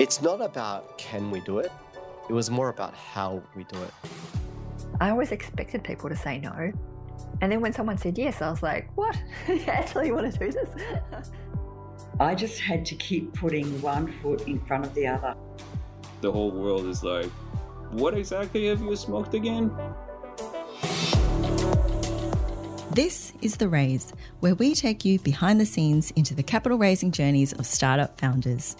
It's not about can we do it, it was more about how we do it. I always expected people to say no. And then when someone said yes, I was like, what? you actually want to do this? I just had to keep putting one foot in front of the other. The whole world is like, what exactly have you smoked again? This is The Raise, where we take you behind the scenes into the capital raising journeys of startup founders.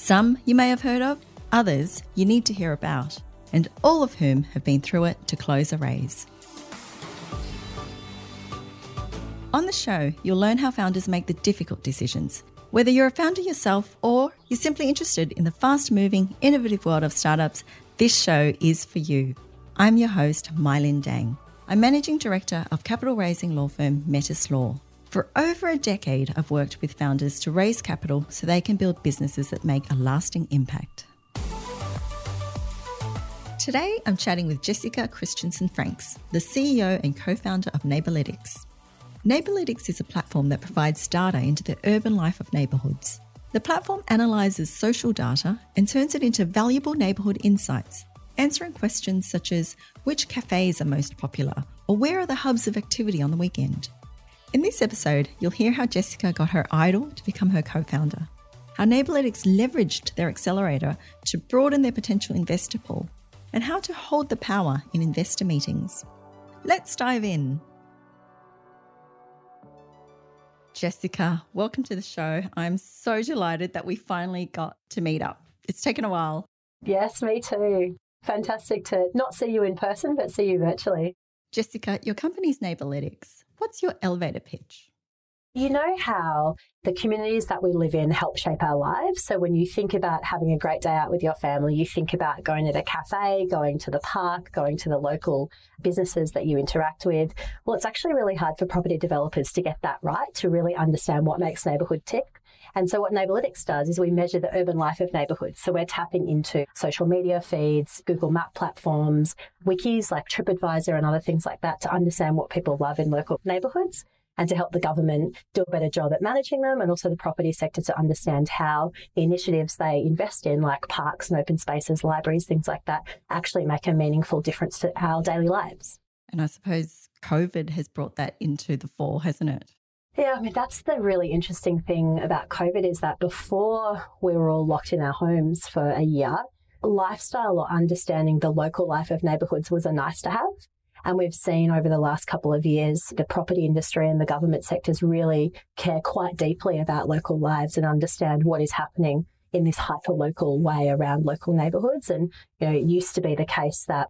Some you may have heard of, others you need to hear about, and all of whom have been through it to close a raise. On the show, you'll learn how founders make the difficult decisions. Whether you're a founder yourself or you're simply interested in the fast moving, innovative world of startups, this show is for you. I'm your host, Mylin Dang. I'm Managing Director of capital raising law firm Metis Law. For over a decade, I've worked with founders to raise capital so they can build businesses that make a lasting impact. Today, I'm chatting with Jessica Christiansen Franks, the CEO and co founder of Neighbourlytics. Neighbourlytics is a platform that provides data into the urban life of neighbourhoods. The platform analyses social data and turns it into valuable neighbourhood insights, answering questions such as which cafes are most popular or where are the hubs of activity on the weekend. In this episode, you'll hear how Jessica got her idol to become her co founder, how Neighbourlytics leveraged their accelerator to broaden their potential investor pool, and how to hold the power in investor meetings. Let's dive in. Jessica, welcome to the show. I'm so delighted that we finally got to meet up. It's taken a while. Yes, me too. Fantastic to not see you in person, but see you virtually. Jessica, your company's Neighbourlytics. What's your elevator pitch? You know how the communities that we live in help shape our lives. So when you think about having a great day out with your family, you think about going to the cafe, going to the park, going to the local businesses that you interact with. Well, it's actually really hard for property developers to get that right, to really understand what makes neighborhood tick. And so what Neighbourlytics does is we measure the urban life of neighbourhoods. So we're tapping into social media feeds, Google Map platforms, wikis like TripAdvisor and other things like that to understand what people love in local neighbourhoods and to help the government do a better job at managing them and also the property sector to understand how the initiatives they invest in, like parks and open spaces, libraries, things like that, actually make a meaningful difference to our daily lives. And I suppose COVID has brought that into the fore, hasn't it? Yeah, I mean, that's the really interesting thing about COVID is that before we were all locked in our homes for a year, lifestyle or understanding the local life of neighbourhoods was a nice to have. And we've seen over the last couple of years, the property industry and the government sectors really care quite deeply about local lives and understand what is happening in this hyper local way around local neighbourhoods. And, you know, it used to be the case that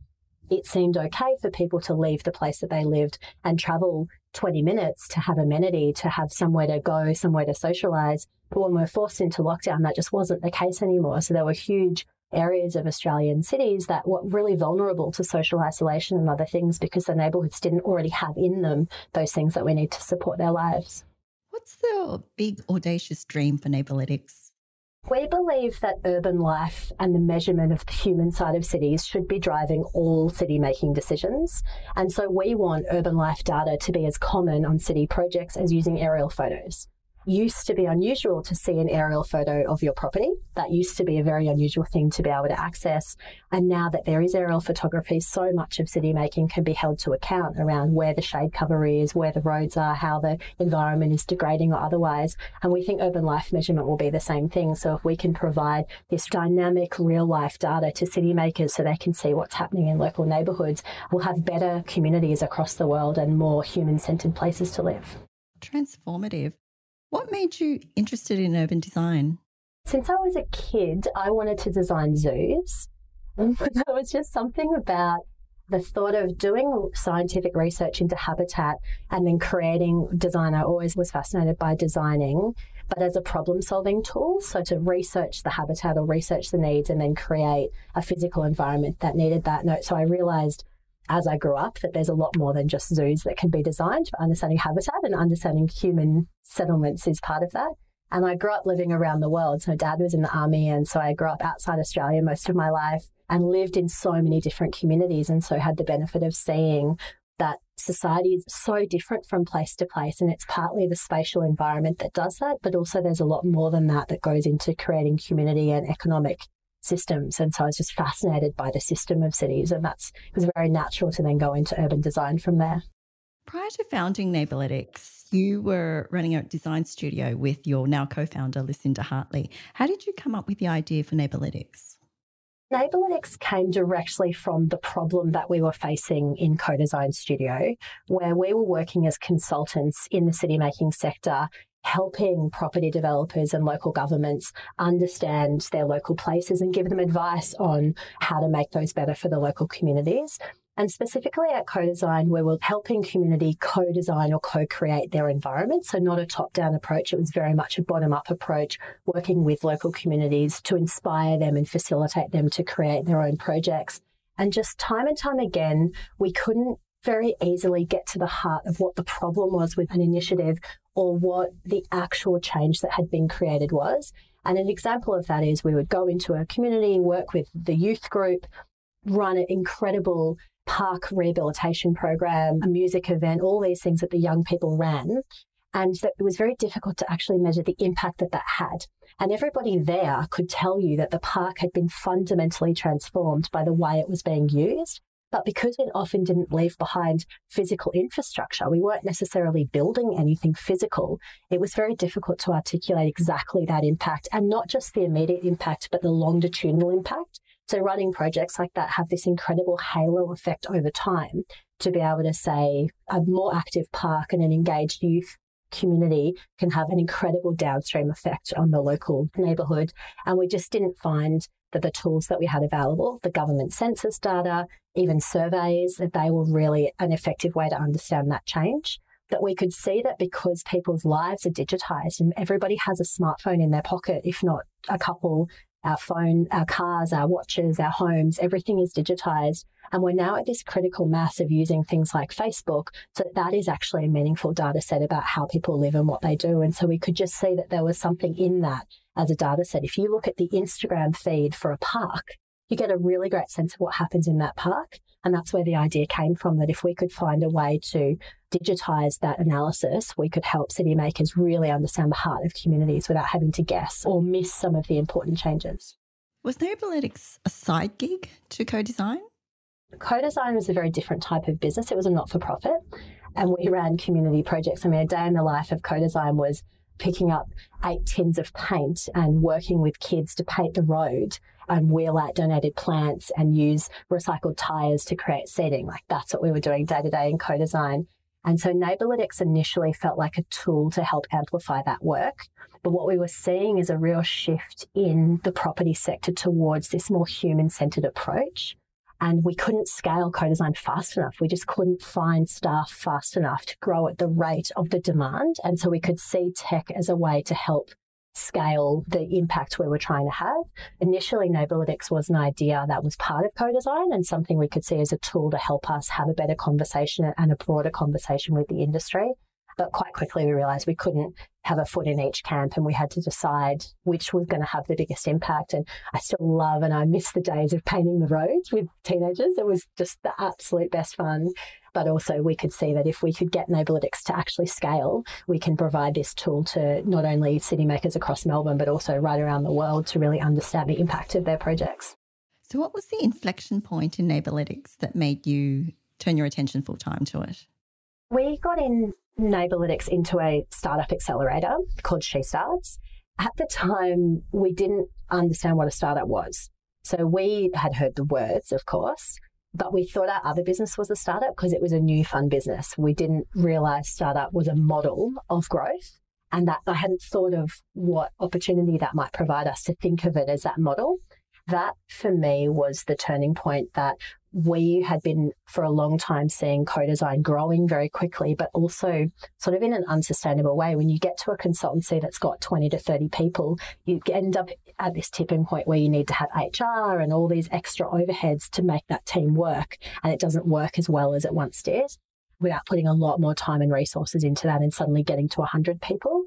it seemed okay for people to leave the place that they lived and travel 20 minutes to have amenity, to have somewhere to go, somewhere to socialize. But when we're forced into lockdown, that just wasn't the case anymore. So there were huge areas of Australian cities that were really vulnerable to social isolation and other things because the neighbourhoods didn't already have in them those things that we need to support their lives. What's the big audacious dream for Neighbourlytics? We believe that urban life and the measurement of the human side of cities should be driving all city making decisions. And so we want urban life data to be as common on city projects as using aerial photos used to be unusual to see an aerial photo of your property. That used to be a very unusual thing to be able to access. And now that there is aerial photography, so much of city making can be held to account around where the shade cover is, where the roads are, how the environment is degrading or otherwise. And we think urban life measurement will be the same thing. So if we can provide this dynamic real life data to city makers so they can see what's happening in local neighbourhoods, we'll have better communities across the world and more human centered places to live. Transformative. What made you interested in urban design? Since I was a kid, I wanted to design zoos. there was just something about the thought of doing scientific research into habitat and then creating design. I always was fascinated by designing, but as a problem solving tool. So to research the habitat or research the needs and then create a physical environment that needed that. So I realized as I grew up that there's a lot more than just zoos that can be designed. For understanding habitat and understanding human settlements is part of that. And I grew up living around the world. So dad was in the army. And so I grew up outside Australia most of my life and lived in so many different communities. And so had the benefit of seeing that society is so different from place to place. And it's partly the spatial environment that does that, but also there's a lot more than that that goes into creating community and economic systems. And so I was just fascinated by the system of cities. And that's it was very natural to then go into urban design from there. Prior to founding Neighbourlytics, you were running a design studio with your now co founder, Lucinda Hartley. How did you come up with the idea for Neighbourlytics? Neighbourlytics came directly from the problem that we were facing in Co-Design Studio, where we were working as consultants in the city making sector, helping property developers and local governments understand their local places and give them advice on how to make those better for the local communities. And specifically at co-design, where we're helping community co-design or co-create their environment. So not a top-down approach. It was very much a bottom-up approach, working with local communities to inspire them and facilitate them to create their own projects. And just time and time again, we couldn't very easily get to the heart of what the problem was with an initiative or what the actual change that had been created was. And an example of that is we would go into a community, work with the youth group, run an incredible park rehabilitation program, a music event, all these things that the young people ran. And that it was very difficult to actually measure the impact that that had. And everybody there could tell you that the park had been fundamentally transformed by the way it was being used. But because it often didn't leave behind physical infrastructure, we weren't necessarily building anything physical. It was very difficult to articulate exactly that impact and not just the immediate impact, but the longitudinal impact. So running projects like that have this incredible halo effect over time to be able to say a more active park and an engaged youth community can have an incredible downstream effect on the local neighborhood. And we just didn't find that the tools that we had available, the government census data, even surveys, that they were really an effective way to understand that change. That we could see that because people's lives are digitized and everybody has a smartphone in their pocket, if not a couple our phone, our cars, our watches, our homes, everything is digitized. And we're now at this critical mass of using things like Facebook. So that is actually a meaningful data set about how people live and what they do. And so we could just see that there was something in that as a data set. If you look at the Instagram feed for a park, you get a really great sense of what happens in that park. And that's where the idea came from that if we could find a way to digitize that analysis, we could help city makers really understand the heart of communities without having to guess or miss some of the important changes. Was Neighbourlytics a side gig to co design? Co design was a very different type of business. It was a not for profit. And we ran community projects. I mean, a day in the life of co design was picking up eight tins of paint and working with kids to paint the road and wheel out donated plants and use recycled tires to create seating. Like that's what we were doing day to day in co design. And so Neighbourlytics initially felt like a tool to help amplify that work. But what we were seeing is a real shift in the property sector towards this more human centered approach. And we couldn't scale co design fast enough. We just couldn't find staff fast enough to grow at the rate of the demand. And so we could see tech as a way to help scale the impact we were trying to have. Initially, Neighbourlytics was an idea that was part of co-design and something we could see as a tool to help us have a better conversation and a broader conversation with the industry. But quite quickly, we realized we couldn't have a foot in each camp and we had to decide which was going to have the biggest impact. And I still love and I miss the days of painting the roads with teenagers. It was just the absolute best fun. But also, we could see that if we could get Neighbourlytics to actually scale, we can provide this tool to not only city makers across Melbourne, but also right around the world to really understand the impact of their projects. So, what was the inflection point in Neighbourlytics that made you turn your attention full time to it? We got in Neighbourlytics into a startup accelerator called She Starts. At the time, we didn't understand what a startup was. So we had heard the words, of course, but we thought our other business was a startup because it was a new fun business. We didn't realize startup was a model of growth and that I hadn't thought of what opportunity that might provide us to think of it as that model. That for me was the turning point that we had been for a long time seeing co-design growing very quickly, but also sort of in an unsustainable way. When you get to a consultancy that's got 20 to 30 people, you end up at this tipping point where you need to have HR and all these extra overheads to make that team work. And it doesn't work as well as it once did without putting a lot more time and resources into that and suddenly getting to 100 people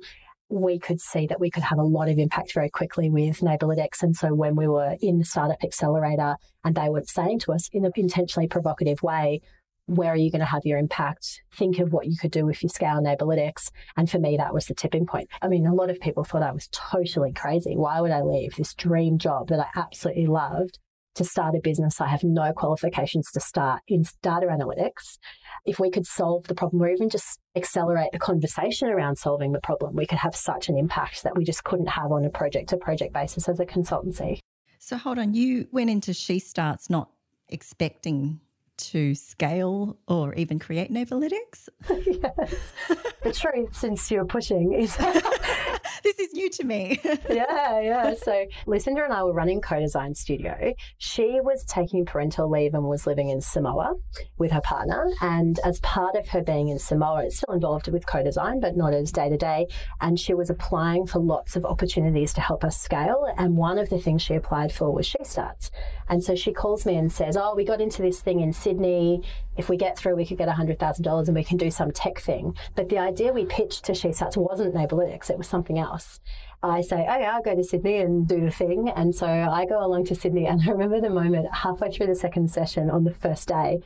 we could see that we could have a lot of impact very quickly with Neighbourlytics. And so when we were in the Startup Accelerator and they were saying to us in an intentionally provocative way, where are you going to have your impact? Think of what you could do if you scale Neighbourlytics. And for me, that was the tipping point. I mean, a lot of people thought I was totally crazy. Why would I leave this dream job that I absolutely loved to start a business I have no qualifications to start in data analytics? If we could solve the problem or even just accelerate the conversation around solving the problem, we could have such an impact that we just couldn't have on a project to project basis as a consultancy. So hold on, you went into She Starts not expecting to scale or even create Neighbourlytics? yes. The truth, since you're pushing, is this is new to me. yeah, yeah. So Lucinda and I were running Co-Design Studio. She was taking parental leave and was living in Samoa with her partner. And as part of her being in Samoa, it's still involved with co-design, but not as day to day. And she was applying for lots of opportunities to help us scale. And one of the things she applied for was She Starts. And so she calls me and says, Oh, we got into this thing in Sydney. If we get through, we could get $100,000 and we can do some tech thing. But the idea we pitched to She Starts wasn't Neighbourlytics, it was something else. I say, oh yeah, I'll go to Sydney and do the thing. And so I go along to Sydney and I remember the moment halfway through the second session on the first day,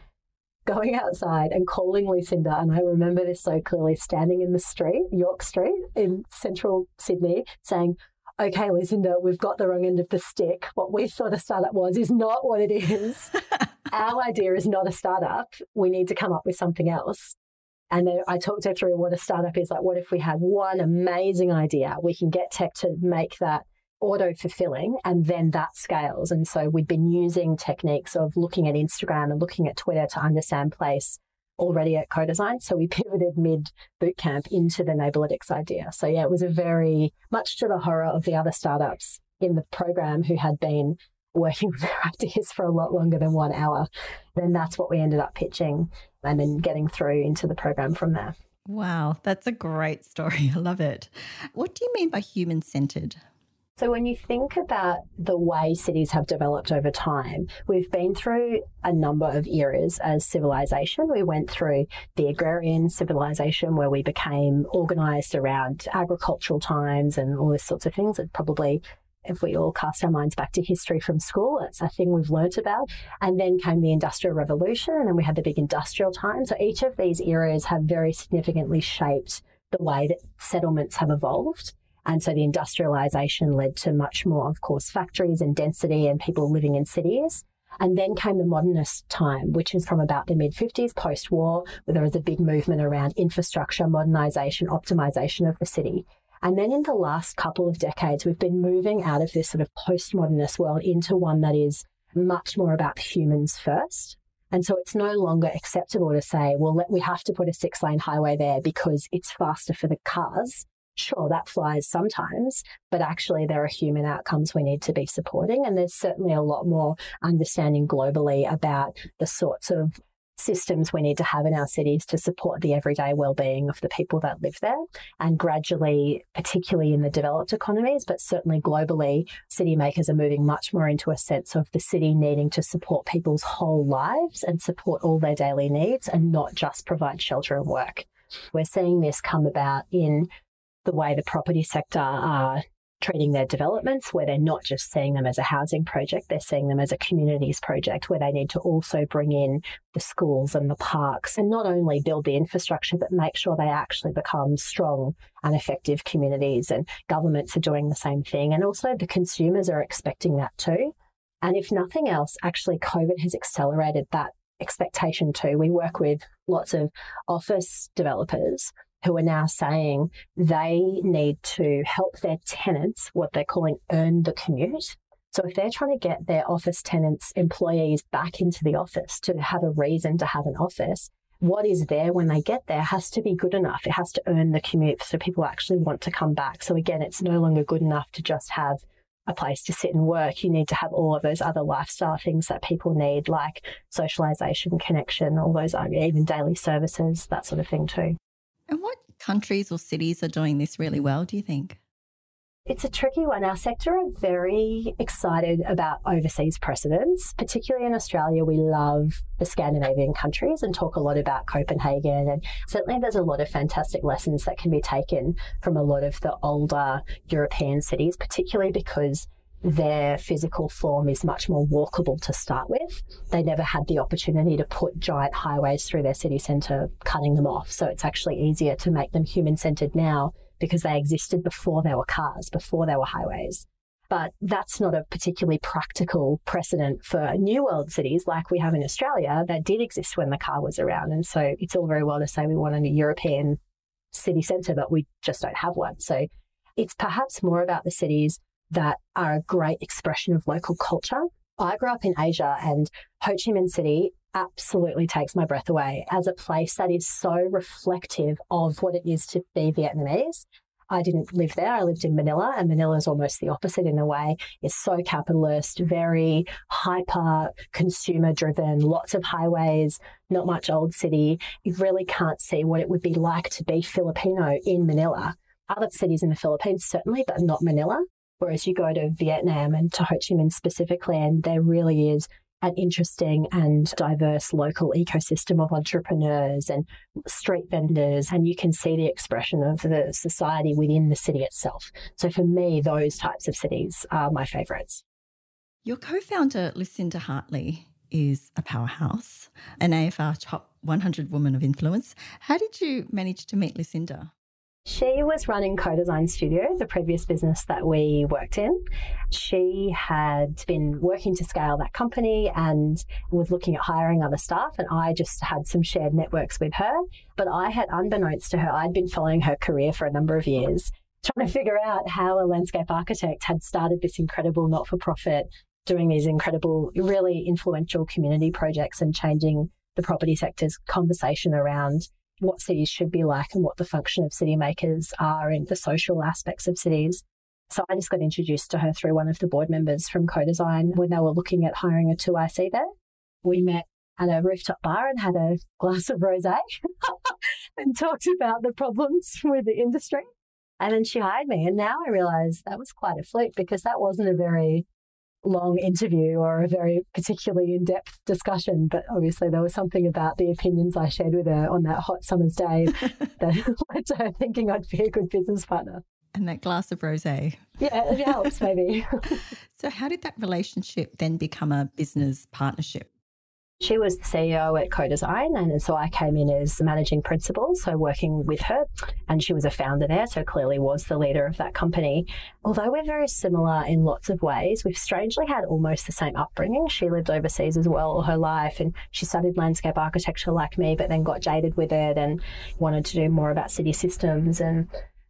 going outside and calling Lucinda. And I remember this so clearly standing in the street, York Street in central Sydney, saying, okay, Lucinda, we've got the wrong end of the stick. What we thought a startup was is not what it is. Our idea is not a startup. We need to come up with something else. And then I talked her through what a startup is like. What if we have one amazing idea? We can get tech to make that auto fulfilling and then that scales. And so we've been using techniques of looking at Instagram and looking at Twitter to understand place already at co-design. So we pivoted mid bootcamp into the Neighbourlytics idea. So yeah, it was a very much to the horror of the other startups in the program who had been working with their ideas for a lot longer than one hour. Then that's what we ended up pitching and then getting through into the program from there. Wow, that's a great story. I love it. What do you mean by human centered? So, when you think about the way cities have developed over time, we've been through a number of eras as civilization. We went through the agrarian civilization where we became organized around agricultural times and all these sorts of things. It probably if we all cast our minds back to history from school, it's a thing we've learnt about. And then came the Industrial Revolution, and then we had the big industrial time. So each of these eras have very significantly shaped the way that settlements have evolved. And so the industrialization led to much more, of course, factories and density and people living in cities. And then came the modernist time, which is from about the mid 50s post war, where there was a big movement around infrastructure, modernization, optimization of the city. And then in the last couple of decades, we've been moving out of this sort of postmodernist world into one that is much more about humans first. And so it's no longer acceptable to say, well, let, we have to put a six lane highway there because it's faster for the cars. Sure, that flies sometimes, but actually there are human outcomes we need to be supporting. And there's certainly a lot more understanding globally about the sorts of systems we need to have in our cities to support the everyday well-being of the people that live there and gradually particularly in the developed economies but certainly globally city makers are moving much more into a sense of the city needing to support people's whole lives and support all their daily needs and not just provide shelter and work we're seeing this come about in the way the property sector are treating their developments where they're not just seeing them as a housing project, they're seeing them as a communities project where they need to also bring in the schools and the parks and not only build the infrastructure, but make sure they actually become strong and effective communities. And governments are doing the same thing. And also the consumers are expecting that too. And if nothing else, actually, COVID has accelerated that expectation too. We work with lots of office developers who are now saying they need to help their tenants, what they're calling earn the commute. So if they're trying to get their office tenants, employees back into the office to have a reason to have an office, what is there when they get there has to be good enough. It has to earn the commute so people actually want to come back. So again, it's no longer good enough to just have a place to sit and work. You need to have all of those other lifestyle things that people need, like socialization, connection, all those even daily services, that sort of thing too. And what countries or cities are doing this really well, do you think? It's a tricky one. Our sector are very excited about overseas precedents, particularly in Australia. We love the Scandinavian countries and talk a lot about Copenhagen. And certainly there's a lot of fantastic lessons that can be taken from a lot of the older European cities, particularly because their physical form is much more walkable to start with. They never had the opportunity to put giant highways through their city centre, cutting them off. So it's actually easier to make them human centred now because they existed before there were cars, before there were highways. But that's not a particularly practical precedent for new world cities like we have in Australia that did exist when the car was around. And so it's all very well to say we want a European city centre, but we just don't have one. So it's perhaps more about the cities that are a great expression of local culture. I grew up in Asia and Ho Chi Minh City absolutely takes my breath away as a place that is so reflective of what it is to be Vietnamese. I didn't live there. I lived in Manila, and Manila is almost the opposite in a way. It's so capitalist, very hyper consumer driven, lots of highways, not much old city. You really can't see what it would be like to be Filipino in Manila. Other cities in the Philippines, certainly, but not Manila. Whereas you go to Vietnam and to Ho Chi Minh specifically, and there really is an interesting and diverse local ecosystem of entrepreneurs and street vendors, and you can see the expression of the society within the city itself. So for me, those types of cities are my favourites. Your co founder, Lucinda Hartley, is a powerhouse, an AFR top 100 woman of influence. How did you manage to meet Lucinda? She was running Co-Design Studio, the previous business that we worked in. She had been working to scale that company and was looking at hiring other staff. And I just had some shared networks with her. But I had, unbeknownst to her, I'd been following her career for a number of years, trying to figure out how a landscape architect had started this incredible not for profit, doing these incredible, really influential community projects and changing the property sector's conversation around what cities should be like and what the function of city makers are in the social aspects of cities. So I just got introduced to her through one of the board members from Co-Design when they were looking at hiring a 2IC there. We met at a rooftop bar and had a glass of rosé and talked about the problems with the industry. And then she hired me. And now I realize that was quite a fluke because that wasn't a very long interview or a very particularly in depth discussion, but obviously there was something about the opinions I shared with her on that hot summer's day that led to her thinking I'd be a good business partner. And that glass of rose. Yeah, it helps maybe. so, how did that relationship then become a business partnership? She was the CEO at Co-Design, and so I came in as the managing principal, so working with her, and she was a founder there, so clearly was the leader of that company. Although we're very similar in lots of ways, we've strangely had almost the same upbringing. She lived overseas as well all her life, and she studied landscape architecture like me, but then got jaded with it and wanted to do more about city systems and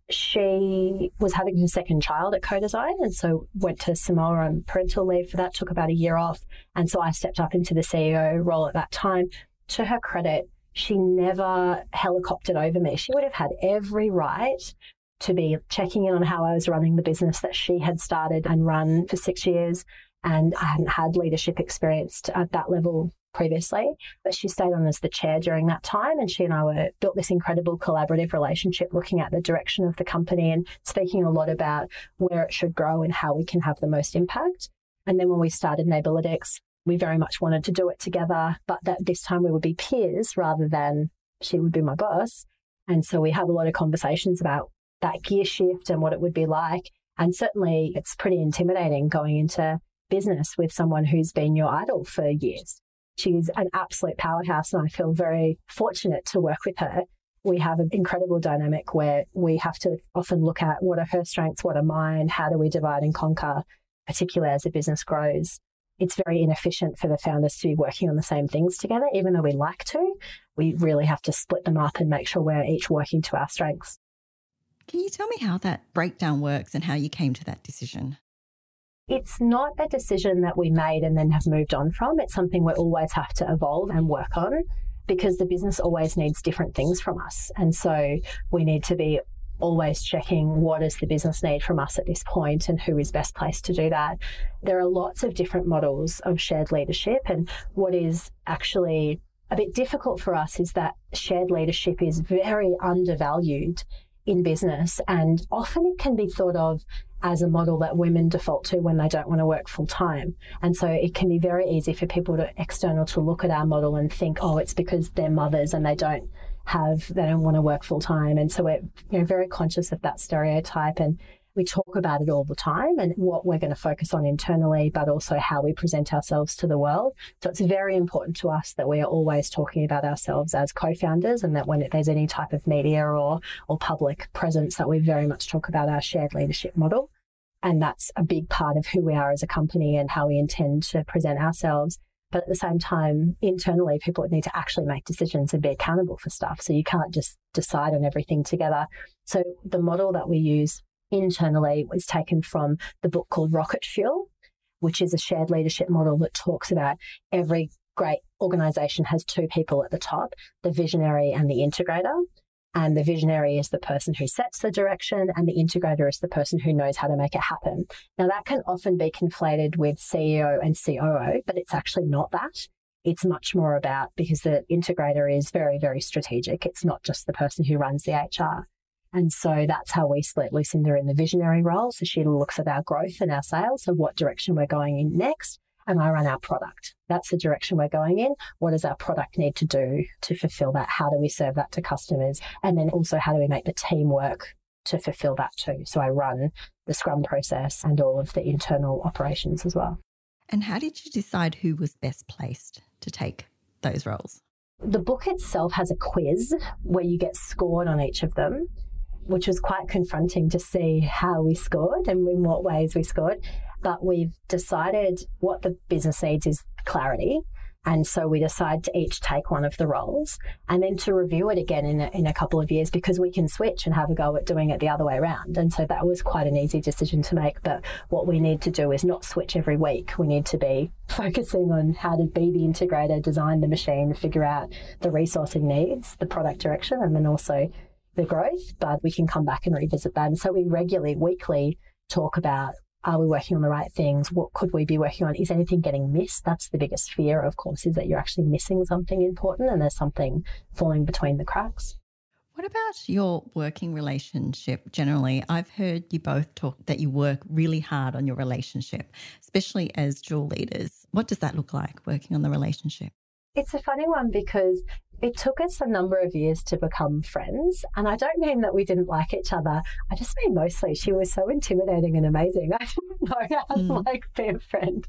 she was having her second child at co-design and so went to Samoa on parental leave for that, took about a year off. And so I stepped up into the CEO role at that time. To her credit, she never helicoptered over me. She would have had every right to be checking in on how I was running the business that she had started and run for six years. And I hadn't had leadership experience at that level previously, but she stayed on as the chair during that time. And she and I were built this incredible collaborative relationship, looking at the direction of the company and speaking a lot about where it should grow and how we can have the most impact. And then when we started Neighbourlytics, we very much wanted to do it together, but that this time we would be peers rather than she would be my boss. And so we have a lot of conversations about that gear shift and what it would be like. And certainly it's pretty intimidating going into business with someone who's been your idol for years. She's an absolute powerhouse, and I feel very fortunate to work with her. We have an incredible dynamic where we have to often look at what are her strengths, what are mine, how do we divide and conquer, particularly as the business grows. It's very inefficient for the founders to be working on the same things together, even though we like to. We really have to split them up and make sure we're each working to our strengths. Can you tell me how that breakdown works and how you came to that decision? It's not a decision that we made and then have moved on from. It's something we always have to evolve and work on because the business always needs different things from us. And so we need to be always checking what does the business need from us at this point and who is best placed to do that. There are lots of different models of shared leadership and what is actually a bit difficult for us is that shared leadership is very undervalued in business and often it can be thought of as a model that women default to when they don't want to work full time. And so it can be very easy for people to external to look at our model and think, oh, it's because they're mothers and they don't have they don't want to work full time. And so we're you know, very conscious of that stereotype and We talk about it all the time and what we're going to focus on internally, but also how we present ourselves to the world. So it's very important to us that we are always talking about ourselves as co-founders and that when there's any type of media or, or public presence that we very much talk about our shared leadership model. And that's a big part of who we are as a company and how we intend to present ourselves. But at the same time, internally, people need to actually make decisions and be accountable for stuff. So you can't just decide on everything together. So the model that we use internally was taken from the book called Rocket Fuel, which is a shared leadership model that talks about every great organization has two people at the top the visionary and the integrator. And the visionary is the person who sets the direction, and the integrator is the person who knows how to make it happen. Now, that can often be conflated with CEO and COO, but it's actually not that. It's much more about because the integrator is very, very strategic. It's not just the person who runs the HR. And so that's how we split Lucinda in the visionary role. So she looks at our growth and our sales, so what direction we're going in next and I run our product. That's the direction we're going in. What does our product need to do to fulfill that? How do we serve that to customers? And then also, how do we make the team work to fulfill that too? So I run the Scrum process and all of the internal operations as well. And how did you decide who was best placed to take those roles? The book itself has a quiz where you get scored on each of them which was quite confronting to see how we scored and in what ways we scored but we've decided what the business needs is clarity. And so we decide to each take one of the roles and then to review it again in a, in a couple of years because we can switch and have a go at doing it the other way around. And so that was quite an easy decision to make. But what we need to do is not switch every week. We need to be focusing on how to be the integrator, design the machine, figure out the resourcing needs, the product direction, and then also the growth. But we can come back and revisit that. And so we regularly, weekly, talk about are we working on the right things? What could we be working on? Is anything getting missed? That's the biggest fear, of course, is that you're actually missing something important and there's something falling between the cracks. What about your working relationship generally? I've heard you both talk that you work really hard on your relationship, especially as dual leaders. What does that look like working on the relationship? It's a funny one because it took us a number of years to become friends. And I don't mean that we didn't like each other. I just mean mostly she was so intimidating and amazing. I didn't know how to mm. like be a friend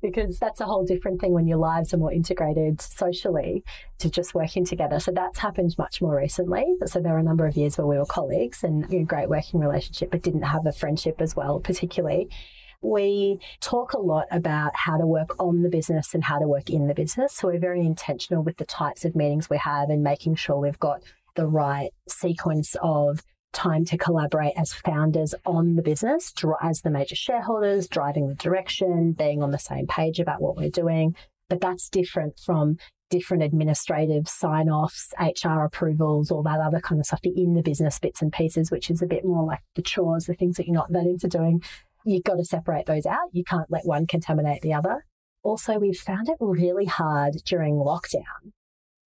because that's a whole different thing when your lives are more integrated socially to just working together. So that's happened much more recently. So there were a number of years where we were colleagues and a great working relationship, but didn't have a friendship as well, particularly. We talk a lot about how to work on the business and how to work in the business. So we're very intentional with the types of meetings we have and making sure we've got the right sequence of time to collaborate as founders on the business, as the major shareholders, driving the direction, being on the same page about what we're doing. But that's different from different administrative sign offs, HR approvals, all that other kind of stuff, the in the business bits and pieces, which is a bit more like the chores, the things that you're not that into doing you've got to separate those out. You can't let one contaminate the other. Also, we've found it really hard during lockdown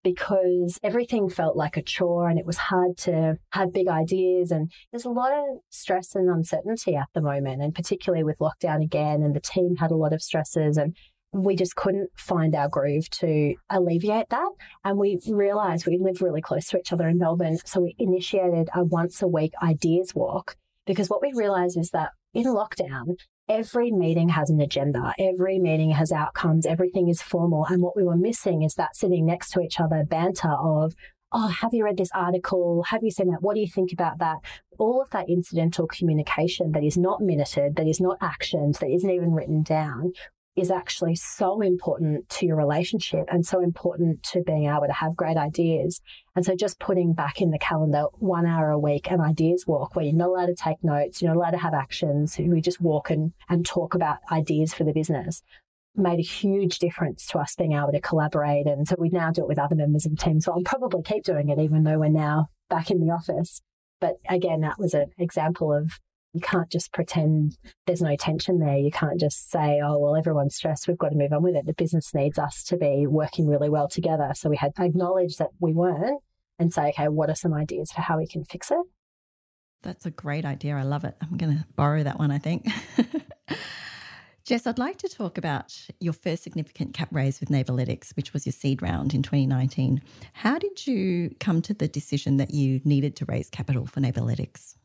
because everything felt like a chore and it was hard to have big ideas. And there's a lot of stress and uncertainty at the moment, and particularly with lockdown again. And the team had a lot of stresses, and we just couldn't find our groove to alleviate that. And we realized we live really close to each other in Melbourne. So we initiated a once a week ideas walk because what we realized is that in lockdown, every meeting has an agenda, every meeting has outcomes, everything is formal. And what we were missing is that sitting next to each other banter of, oh, have you read this article? Have you seen that? What do you think about that? All of that incidental communication that is not minuted, that is not actioned, that isn't even written down is actually so important to your relationship and so important to being able to have great ideas. And so just putting back in the calendar one hour a week an ideas walk where you're not allowed to take notes, you're not allowed to have actions, we just walk and, and talk about ideas for the business made a huge difference to us being able to collaborate. And so we now do it with other members of the team. So I'll probably keep doing it even though we're now back in the office. But again, that was an example of you can't just pretend there's no tension there. You can't just say, oh, well, everyone's stressed. We've got to move on with it. The business needs us to be working really well together. So we had to acknowledge that we weren't and say, okay, what are some ideas for how we can fix it? That's a great idea. I love it. I'm going to borrow that one, I think. Jess, I'd like to talk about your first significant cap raise with Neighbourlytics, which was your seed round in 2019. How did you come to the decision that you needed to raise capital for Neighbourlytics?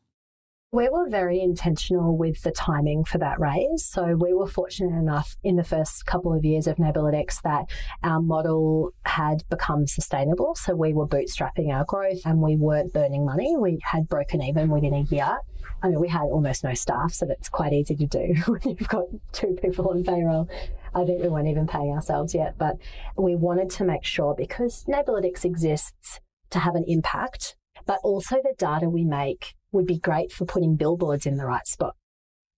We were very intentional with the timing for that raise. So we were fortunate enough in the first couple of years of Neighbourlytics that our model had become sustainable. So we were bootstrapping our growth and we weren't burning money. We had broken even within a year. I mean, we had almost no staff, so that's quite easy to do when you've got two people on payroll. I think we weren't even paying ourselves yet, but we wanted to make sure because Neighbourlytics exists to have an impact, but also the data we make would be great for putting billboards in the right spot.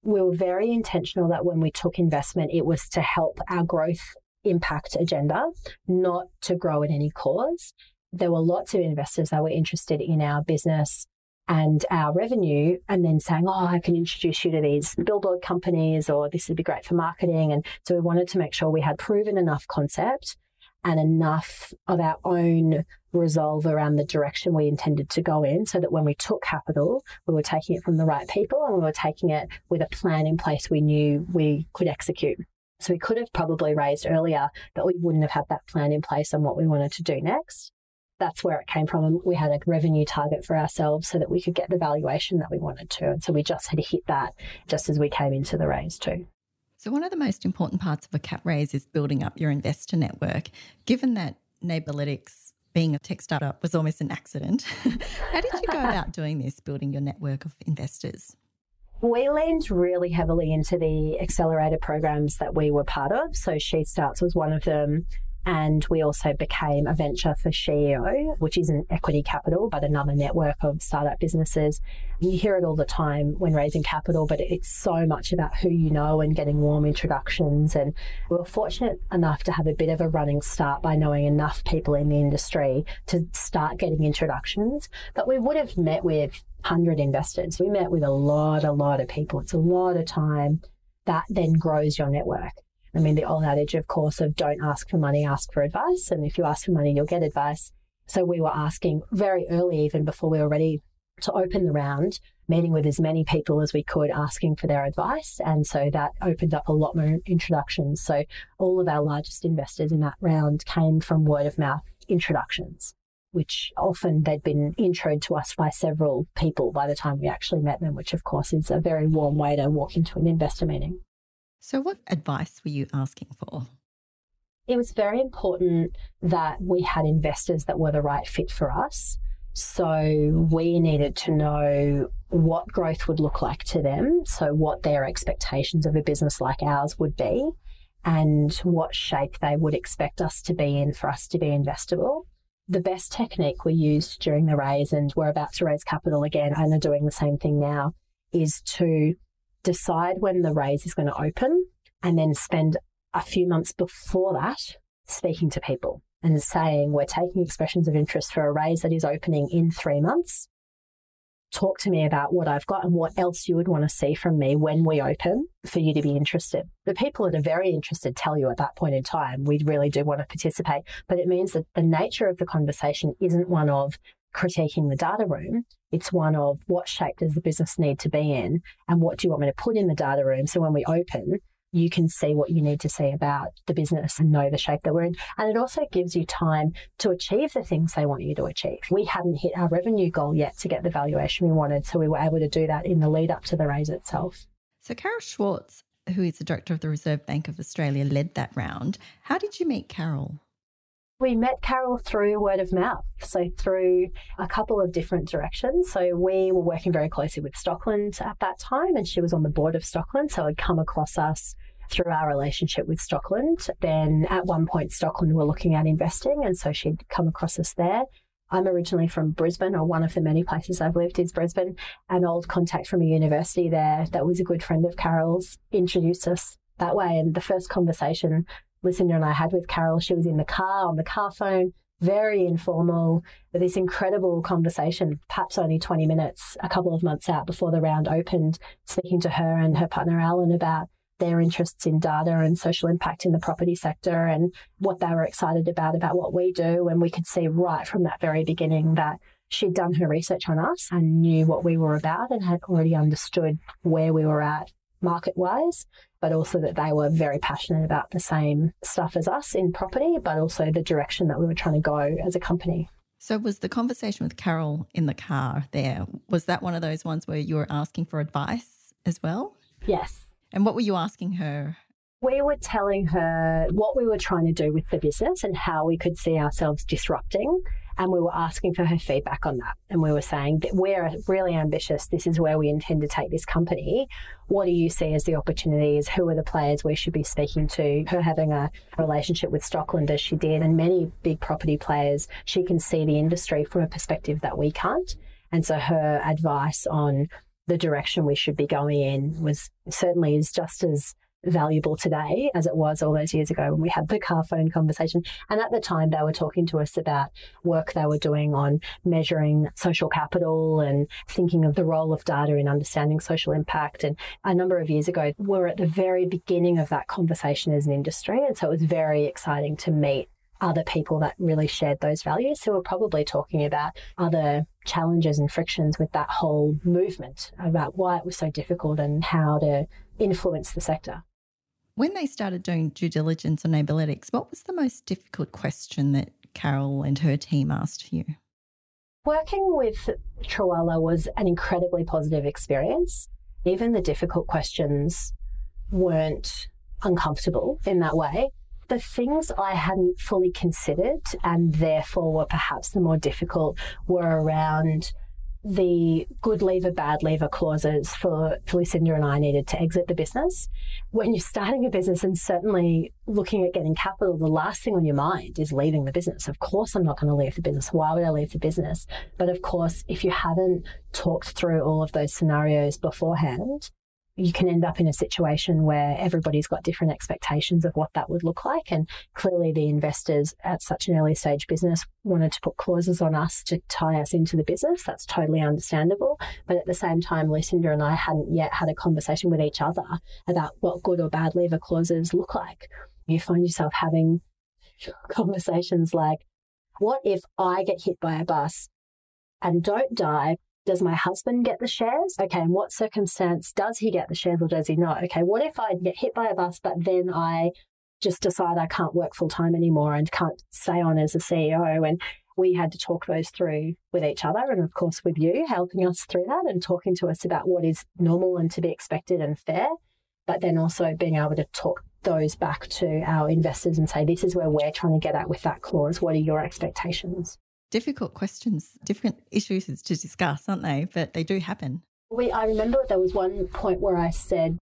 We were very intentional that when we took investment, it was to help our growth impact agenda, not to grow at any cause. There were lots of investors that were interested in our business and our revenue, and then saying, Oh, I can introduce you to these billboard companies, or this would be great for marketing. And so we wanted to make sure we had proven enough concept and enough of our own resolve around the direction we intended to go in so that when we took capital, we were taking it from the right people and we were taking it with a plan in place we knew we could execute. So we could have probably raised earlier, but we wouldn't have had that plan in place on what we wanted to do next. That's where it came from. We had a revenue target for ourselves so that we could get the valuation that we wanted to. And so we just had to hit that just as we came into the raise too. So, one of the most important parts of a cap raise is building up your investor network. Given that Neighbourlytics being a tech startup was almost an accident, how did you go about doing this, building your network of investors? We leaned really heavily into the accelerator programs that we were part of. So, She Starts was one of them. And we also became a venture for SheEO, which isn't equity capital, but another network of startup businesses. You hear it all the time when raising capital, but it's so much about who you know and getting warm introductions. And we were fortunate enough to have a bit of a running start by knowing enough people in the industry to start getting introductions. But we would have met with 100 investors. We met with a lot, a lot of people. It's a lot of time that then grows your network. I mean, the old adage, of course, of don't ask for money, ask for advice. And if you ask for money, you'll get advice. So we were asking very early, even before we were ready to open the round, meeting with as many people as we could, asking for their advice. And so that opened up a lot more introductions. So all of our largest investors in that round came from word of mouth introductions, which often they'd been introed to us by several people by the time we actually met them, which of course is a very warm way to walk into an investor meeting. So, what advice were you asking for? It was very important that we had investors that were the right fit for us. So, we needed to know what growth would look like to them. So, what their expectations of a business like ours would be, and what shape they would expect us to be in for us to be investable. The best technique we used during the raise, and we're about to raise capital again and are doing the same thing now, is to decide when the raise is going to open and then spend a few months before that speaking to people and saying, We're taking expressions of interest for a raise that is opening in three months. Talk to me about what I've got and what else you would want to see from me when we open for you to be interested. The people that are very interested tell you at that point in time, we really do want to participate. But it means that the nature of the conversation isn't one of critiquing the data room. It's one of what shape does the business need to be in and what do you want me to put in the data room so when we open, you can see what you need to see about the business and know the shape that we're in. And it also gives you time to achieve the things they want you to achieve. We hadn't hit our revenue goal yet to get the valuation we wanted, so we were able to do that in the lead up to the raise itself. So, Carol Schwartz, who is the director of the Reserve Bank of Australia, led that round. How did you meet Carol? We met Carol through word of mouth, so through a couple of different directions. So we were working very closely with Stockland at that time, and she was on the board of Stockland, so had come across us through our relationship with Stockland. Then at one point, Stockland were looking at investing, and so she'd come across us there. I'm originally from Brisbane, or one of the many places I've lived is Brisbane. An old contact from a university there that was a good friend of Carol's introduced us that way. And the first conversation Lucinda and I had with Carol. She was in the car on the car phone, very informal, with this incredible conversation, perhaps only 20 minutes, a couple of months out before the round opened, speaking to her and her partner Alan about their interests in data and social impact in the property sector and what they were excited about about what we do. And we could see right from that very beginning that she'd done her research on us and knew what we were about and had already understood where we were at market wise, but also that they were very passionate about the same stuff as us in property, but also the direction that we were trying to go as a company. So, was the conversation with Carol in the car there? Was that one of those ones where you were asking for advice as well? Yes. And what were you asking her? We were telling her what we were trying to do with the business and how we could see ourselves disrupting. And we were asking for her feedback on that. And we were saying that we're really ambitious. This is where we intend to take this company. What do you see as the opportunities? Who are the players we should be speaking to? Her having a relationship with Stockland as she did, and many big property players, she can see the industry from a perspective that we can't. And so her advice on the direction we should be going in was certainly is just as valuable today as it was all those years ago when we had the car phone conversation. And at the time, they were talking to us about work they were doing on measuring social capital and thinking of the role of data in understanding social impact. And a number of years ago, we were at the very beginning of that conversation as an industry. And so it was very exciting to meet other people that really shared those values who were probably talking about other challenges and frictions with that whole movement about why it was so difficult and how to influence the sector. When they started doing due diligence on Neighbourlytics, what was the most difficult question that Carol and her team asked you? Working with Trawalla was an incredibly positive experience. Even the difficult questions weren't uncomfortable in that way. The things I hadn't fully considered and therefore were perhaps the more difficult were around the good leaver, bad leaver clauses for, for Lucinda and I needed to exit the business. When you're starting a business and certainly looking at getting capital, the last thing on your mind is leaving the business. Of course, I'm not going to leave the business. Why would I leave the business? But of course, if you haven't talked through all of those scenarios beforehand, you can end up in a situation where everybody's got different expectations of what that would look like. And clearly, the investors at such an early stage business wanted to put clauses on us to tie us into the business. That's totally understandable. But at the same time, Lucinda and I hadn't yet had a conversation with each other about what good or bad leaver clauses look like. You find yourself having conversations like, what if I get hit by a bus and don't die, does my husband get the shares? Okay, in what circumstance does he get the shares or does he not? Okay, what if I get hit by a bus, but then I just decide I can't work full time anymore and can't stay on as a CEO? And we had to talk those through with each other and, of course, with you, helping us through that and talking to us about what is normal and to be expected and fair. But then also being able to talk those back to our investors and say, this is where we're trying to get at with that clause. What are your expectations? Difficult questions, different issues to discuss, aren't they? But they do happen. We, I remember there was one point where I said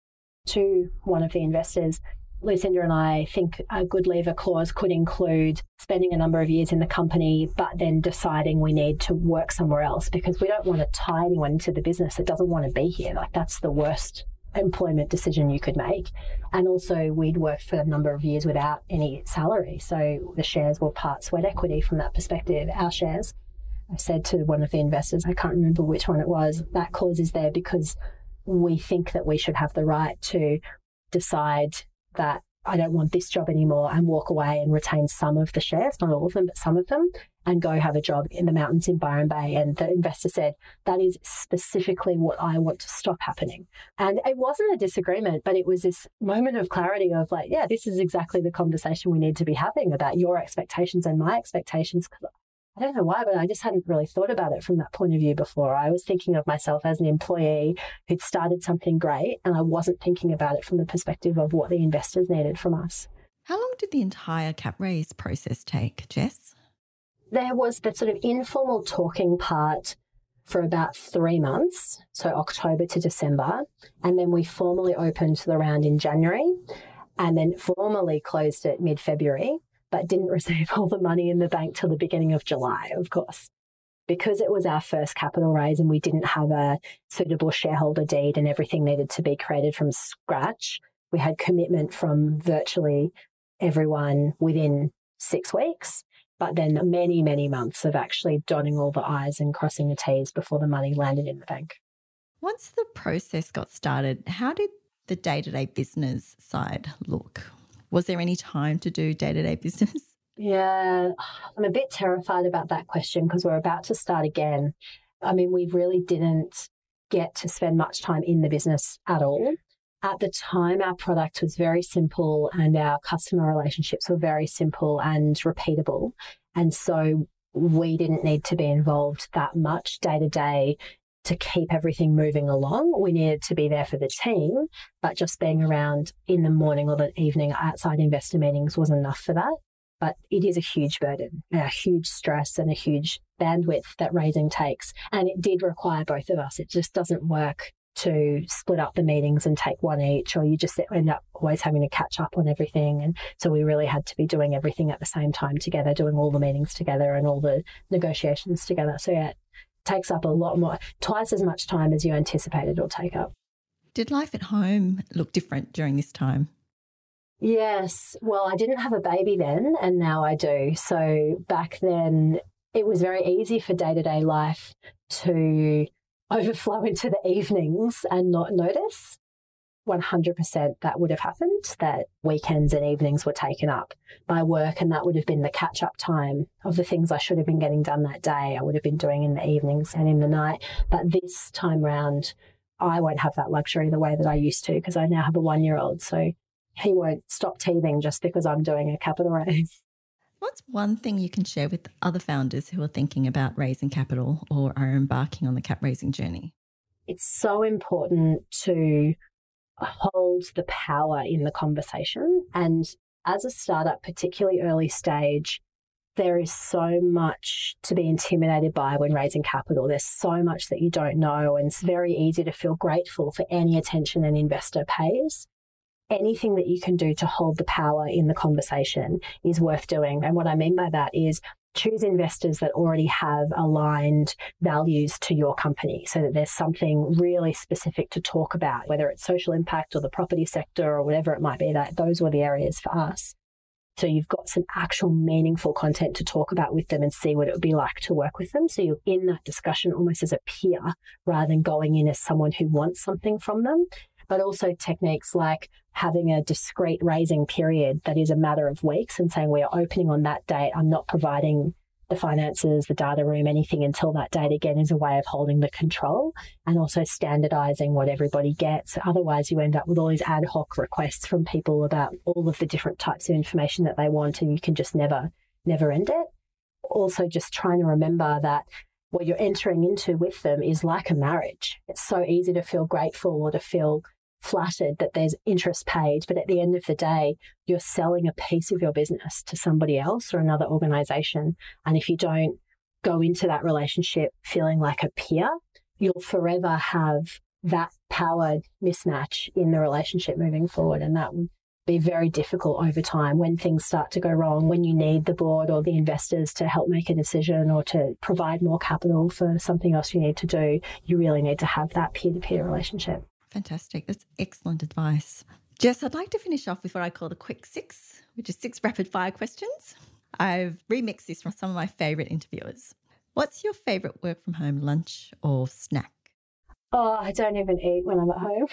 to one of the investors, Lucinda and I think a good leaver clause could include spending a number of years in the company, but then deciding we need to work somewhere else because we don't want to tie anyone into the business that doesn't want to be here. Like that's the worst employment decision you could make. And also, we'd worked for a number of years without any salary. So the shares were part sweat equity from that perspective, our shares. I said to one of the investors, I can't remember which one it was, that clause is there because we think that we should have the right to decide that I don't want this job anymore and walk away and retain some of the shares, not all of them, but some of them, and go have a job in the mountains in Byron Bay. And the investor said, that is specifically what I want to stop happening. And it wasn't a disagreement, but it was this moment of clarity of like, yeah, this is exactly the conversation we need to be having about your expectations and my expectations. I don't know why, but I just hadn't really thought about it from that point of view before. I was thinking of myself as an employee who'd started something great, and I wasn't thinking about it from the perspective of what the investors needed from us. How long did the entire cap raise process take, Jess? There was the sort of informal talking part for about three months, so October to December, and then we formally opened the round in January and then formally closed it mid February but didn't receive all the money in the bank till the beginning of July, of course. Because it was our first capital raise and we didn't have a suitable shareholder deed and everything needed to be created from scratch, we had commitment from virtually everyone within six weeks, but then many, many months of actually dotting all the I's and crossing the T's before the money landed in the bank. Once the process got started, how did the day to day business side look? Was there any time to do day to day business? Yeah, I'm a bit terrified about that question because we're about to start again. I mean, we really didn't get to spend much time in the business at all. At the time, our product was very simple and our customer relationships were very simple and repeatable. And so we didn't need to be involved that much day to day to keep everything moving along. We needed to be there for the team, but just being around in the morning or the evening outside investor meetings was enough for that. But it is a huge burden, a huge stress, and a huge bandwidth that raising takes. And it did require both of us. It just doesn't work to split up the meetings and take one each, or you just end up always having to catch up on everything. And so we really had to be doing everything at the same time together, doing all the meetings together and all the negotiations together. So yeah, takes up a lot more, twice as much time as you anticipated it'll take up. Did life at home look different during this time? Yes. Well, I didn't have a baby then, and now I do. So back then, it was very easy for day to day life to overflow into the evenings and not notice. 100% that would have happened, that weekends and evenings were taken up by work, and that would have been the catch up time of the things I should have been getting done that day. I would have been doing in the evenings and in the night. But this time round, I won't have that luxury the way that I used to because I now have a one year old. So he won't stop teething just because I'm doing a capital raise. What's one thing you can share with other founders who are thinking about raising capital or are embarking on the cap raising journey? It's so important to hold the power in the conversation. And as a startup, particularly early stage, there is so much to be intimidated by when raising capital. There's so much that you don't know, and it's very easy to feel grateful for any attention an investor pays anything that you can do to hold the power in the conversation is worth doing. And what I mean by that is choose investors that already have aligned values to your company so that there's something really specific to talk about, whether it's social impact or the property sector or whatever it might be, that those were the areas for us. So you've got some actual meaningful content to talk about with them and see what it would be like to work with them. So you're in that discussion almost as a peer rather than going in as someone who wants something from them but also techniques like having a discrete raising period that is a matter of weeks and saying we are opening on that date. I'm not providing the finances, the data room, anything until that date again is a way of holding the control and also standardizing what everybody gets. Otherwise, you end up with all these ad hoc requests from people about all of the different types of information that they want, and you can just never, never end it. Also, just trying to remember that what you're entering into with them is like a marriage. It's so easy to feel grateful or to feel flattered that there's interest paid, but at the end of the day, you're selling a piece of your business to somebody else or another organization. And if you don't go into that relationship feeling like a peer, you'll forever have that power mismatch in the relationship moving forward. And that would be very difficult over time when things start to go wrong, when you need the board or the investors to help make a decision or to provide more capital for something else you need to do. You really need to have that peer to peer relationship. Fantastic. That's excellent advice. Jess, I'd like to finish off with what I call the quick six, which is six rapid fire questions. I've remixed this from some of my favourite interviewers. What's your favourite work from home lunch or snack? Oh, I don't even eat when I'm at home.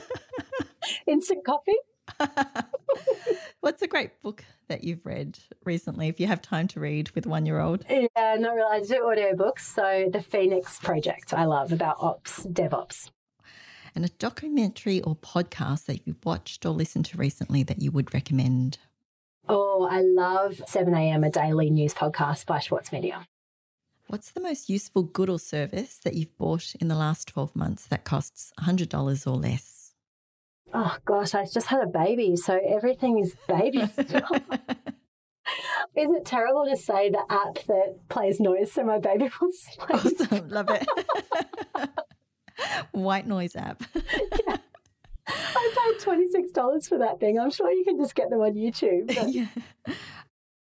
Instant coffee. What's a great book that you've read recently, if you have time to read with one year old? Yeah, not really. I do audiobooks. So, The Phoenix Project, I love about ops, DevOps and a documentary or podcast that you've watched or listened to recently that you would recommend? Oh, I love 7am, a daily news podcast by Schwartz Media. What's the most useful good or service that you've bought in the last 12 months that costs $100 or less? Oh, gosh, I just had a baby, so everything is baby stuff. Is it terrible to say the app that plays noise so my baby will sleep? Awesome, love it. White noise app. yeah. I paid $26 for that thing. I'm sure you can just get them on YouTube. But... yeah.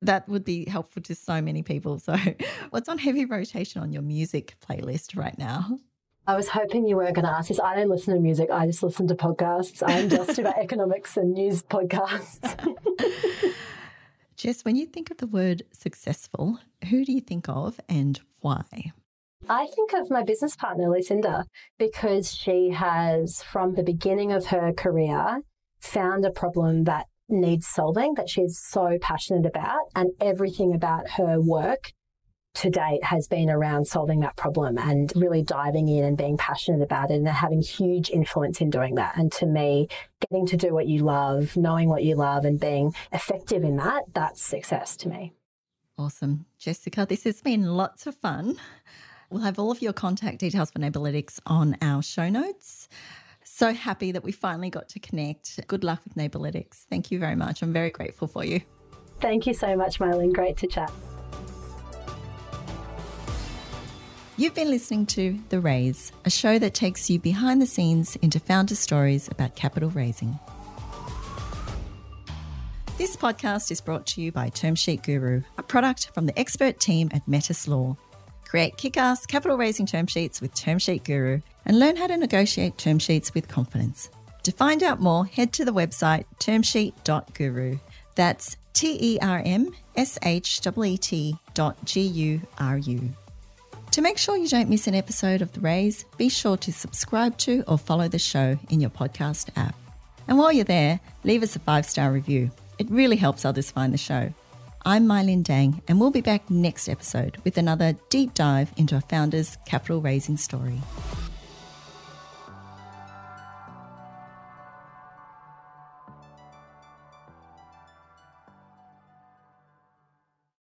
That would be helpful to so many people. So, what's on heavy rotation on your music playlist right now? I was hoping you weren't going to ask this. I don't listen to music. I just listen to podcasts. I'm just about economics and news podcasts. Jess, when you think of the word successful, who do you think of and why? I think of my business partner, Lucinda, because she has, from the beginning of her career, found a problem that needs solving that she's so passionate about. And everything about her work to date has been around solving that problem and really diving in and being passionate about it and having huge influence in doing that. And to me, getting to do what you love, knowing what you love, and being effective in that, that's success to me. Awesome. Jessica, this has been lots of fun. We'll have all of your contact details for Neighbourlytics on our show notes. So happy that we finally got to connect. Good luck with Neighbourlytics. Thank you very much. I'm very grateful for you. Thank you so much, Marlene. Great to chat. You've been listening to The Raise, a show that takes you behind the scenes into founder stories about capital raising. This podcast is brought to you by Termsheet Guru, a product from the expert team at Metis Law. Create kick ass capital raising term sheets with Termsheet Guru and learn how to negotiate term sheets with confidence. To find out more, head to the website termsheet.guru. That's T E R M S H E T dot G U R U. To make sure you don't miss an episode of The Raise, be sure to subscribe to or follow the show in your podcast app. And while you're there, leave us a five star review. It really helps others find the show. I'm Mylin Dang, and we'll be back next episode with another deep dive into a founder's capital raising story.